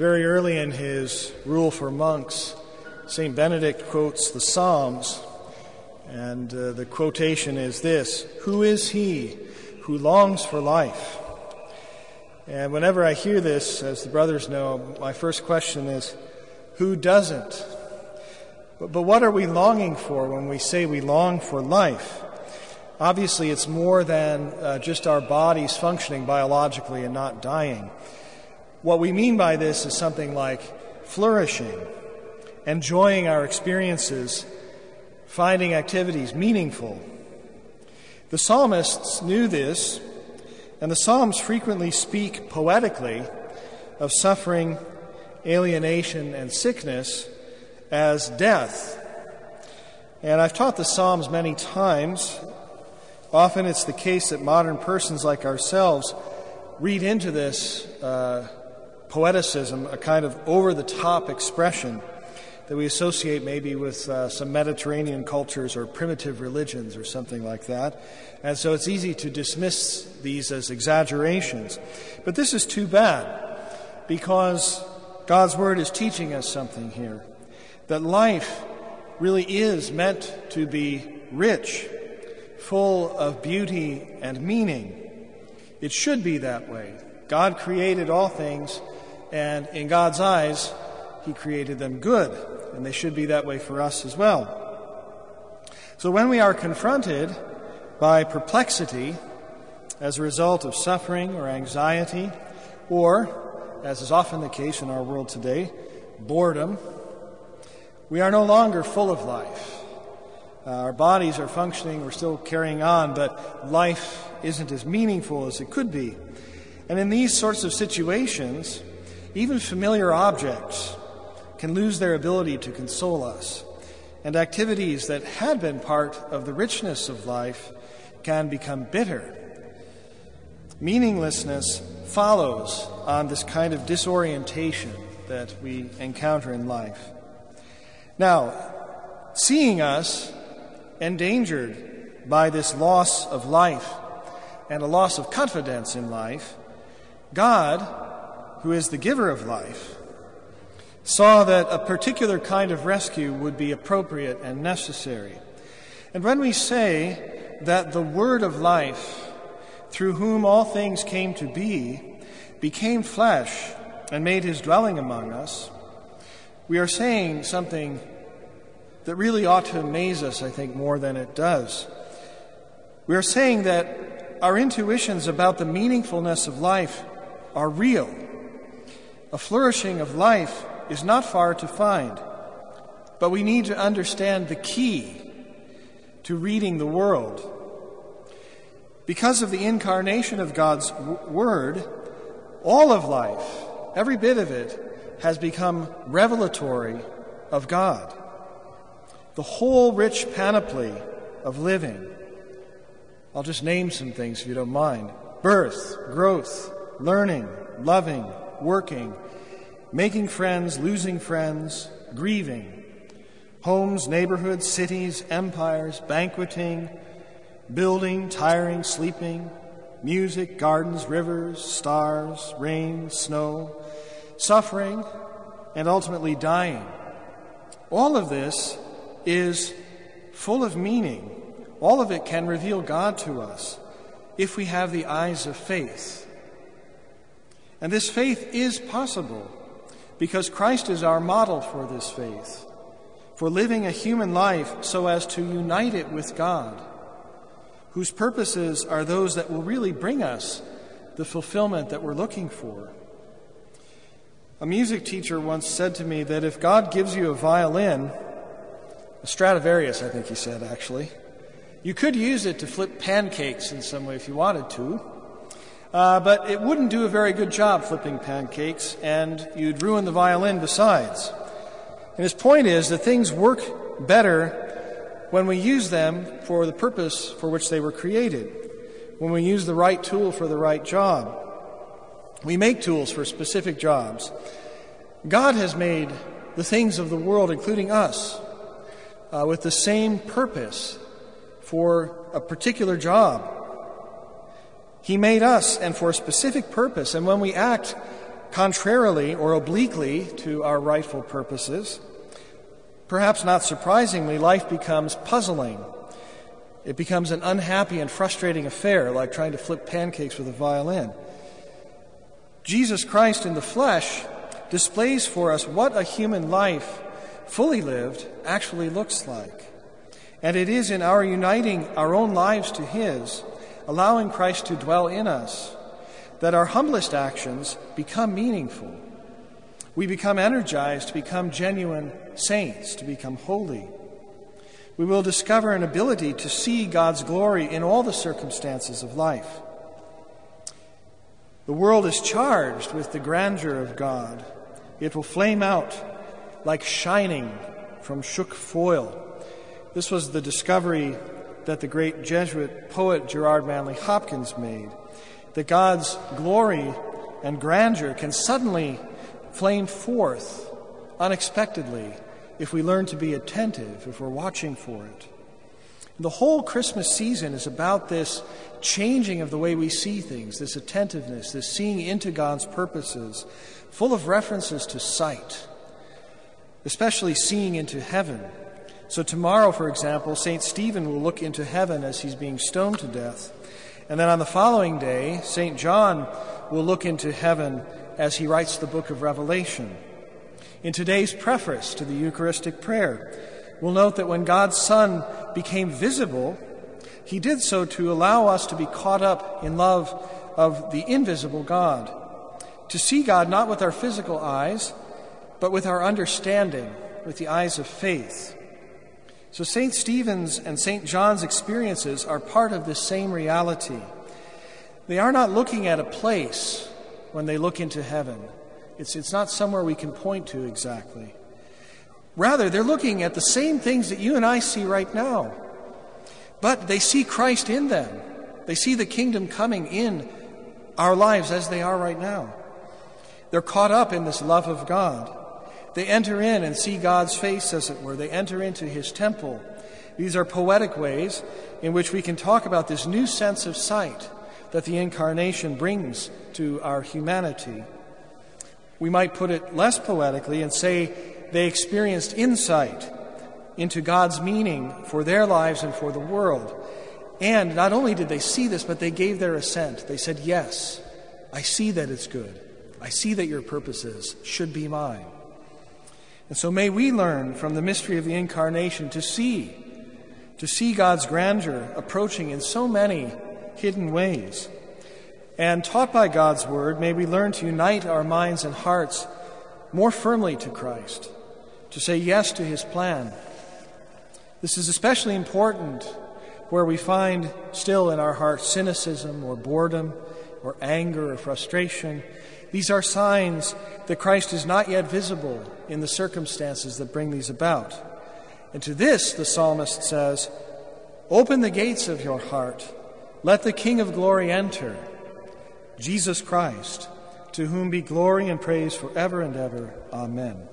Very early in his rule for monks, St. Benedict quotes the Psalms, and uh, the quotation is this Who is he who longs for life? And whenever I hear this, as the brothers know, my first question is Who doesn't? But, but what are we longing for when we say we long for life? Obviously, it's more than uh, just our bodies functioning biologically and not dying. What we mean by this is something like flourishing, enjoying our experiences, finding activities meaningful. The psalmists knew this, and the Psalms frequently speak poetically of suffering, alienation, and sickness as death. And I've taught the Psalms many times. Often it's the case that modern persons like ourselves read into this uh, poeticism, a kind of over the top expression that we associate maybe with uh, some Mediterranean cultures or primitive religions or something like that. And so it's easy to dismiss these as exaggerations. But this is too bad because God's Word is teaching us something here that life really is meant to be rich, full of beauty and meaning. It should be that way. God created all things and in God's eyes, He created them good, and they should be that way for us as well. So when we are confronted by perplexity as a result of suffering or anxiety, or, as is often the case in our world today, boredom, we are no longer full of life. Uh, our bodies are functioning, we're still carrying on, but life isn't as meaningful as it could be. And in these sorts of situations, even familiar objects can lose their ability to console us, and activities that had been part of the richness of life can become bitter. Meaninglessness follows on this kind of disorientation that we encounter in life. Now, seeing us endangered by this loss of life and a loss of confidence in life, God who is the giver of life, saw that a particular kind of rescue would be appropriate and necessary. And when we say that the Word of life, through whom all things came to be, became flesh and made his dwelling among us, we are saying something that really ought to amaze us, I think, more than it does. We are saying that our intuitions about the meaningfulness of life are real a flourishing of life is not far to find, but we need to understand the key to reading the world. Because of the incarnation of God's Word, all of life, every bit of it, has become revelatory of God. The whole rich panoply of living. I'll just name some things if you don't mind birth, growth, learning, loving, working, making friends, losing friends, grieving, homes, neighborhoods, cities, empires, banqueting, building, tiring, sleeping, music, gardens, rivers, stars, rain, snow, suffering, and ultimately dying. All of this is full of meaning. All of it can reveal God to us if we have the eyes of faith. And this faith is possible because Christ is our model for this faith, for living a human life so as to unite it with God, whose purposes are those that will really bring us the fulfillment that we're looking for. A music teacher once said to me that if God gives you a violin, a Stradivarius, I think he said actually, you could use it to flip pancakes in some way if you wanted to. Uh, but it wouldn't do a very good job flipping pancakes, and you'd ruin the violin besides. And his point is that things work better when we use them for the purpose for which they were created, when we use the right tool for the right job. We make tools for specific jobs. God has made the things of the world, including us, uh, with the same purpose for a particular job he made us and for a specific purpose, and when we act contrarily or obliquely to our rightful purposes. Perhaps not surprisingly, life becomes puzzling. It becomes an unhappy and frustrating affair, like trying to flip pancakes with a violin. Jesus Christ in the flesh displays for us what a human life, fully lived, actually looks like. And it is in our uniting our own lives to His, allowing Christ to dwell in us, that our humblest actions become meaningful. We become energized to become genuine saints, to become holy. We will discover an ability to see God's glory in all the circumstances of life. The world is charged with the grandeur of God. It will flame out like shining from shook foil. This was the discovery that the great Jesuit poet Gerard Manley Hopkins made that God's glory and grandeur can suddenly flame forth unexpectedly if we learn to be attentive, if we're watching for it. The whole Christmas season is about this changing of the way we see things, this attentiveness, this seeing into God's purposes, full of references to sight, especially seeing into heaven. So, tomorrow, for example, St. Stephen will look into heaven as he's being stoned to death. And then on the following day, St. John will look into heaven as he writes the book of Revelation. In today's preface to the Eucharistic prayer, we'll note that when God's Son became visible, he did so to allow us to be caught up in love of the invisible God, to see God not with our physical eyes, but with our understanding, with the eyes of faith. So, St. Stephen's and St. John's experiences are part of this same reality. They are not looking at a place when they look into heaven, it's, it's not somewhere we can point to exactly. Rather, they're looking at the same things that you and I see right now. But they see Christ in them. They see the kingdom coming in our lives as they are right now. They're caught up in this love of God. They enter in and see God's face, as it were. They enter into his temple. These are poetic ways in which we can talk about this new sense of sight that the incarnation brings to our humanity. We might put it less poetically and say they experienced insight into God's meaning for their lives and for the world. And not only did they see this, but they gave their assent. They said, Yes, I see that it's good. I see that your purposes should be mine. And so may we learn from the mystery of the incarnation to see, to see God's grandeur approaching in so many hidden ways. And taught by God's word, may we learn to unite our minds and hearts more firmly to Christ to say yes to his plan. This is especially important where we find still in our hearts cynicism or boredom or anger or frustration. These are signs that Christ is not yet visible in the circumstances that bring these about. And to this, the psalmist says, Open the gates of your heart, let the King of glory enter, Jesus Christ, to whom be glory and praise forever and ever. Amen.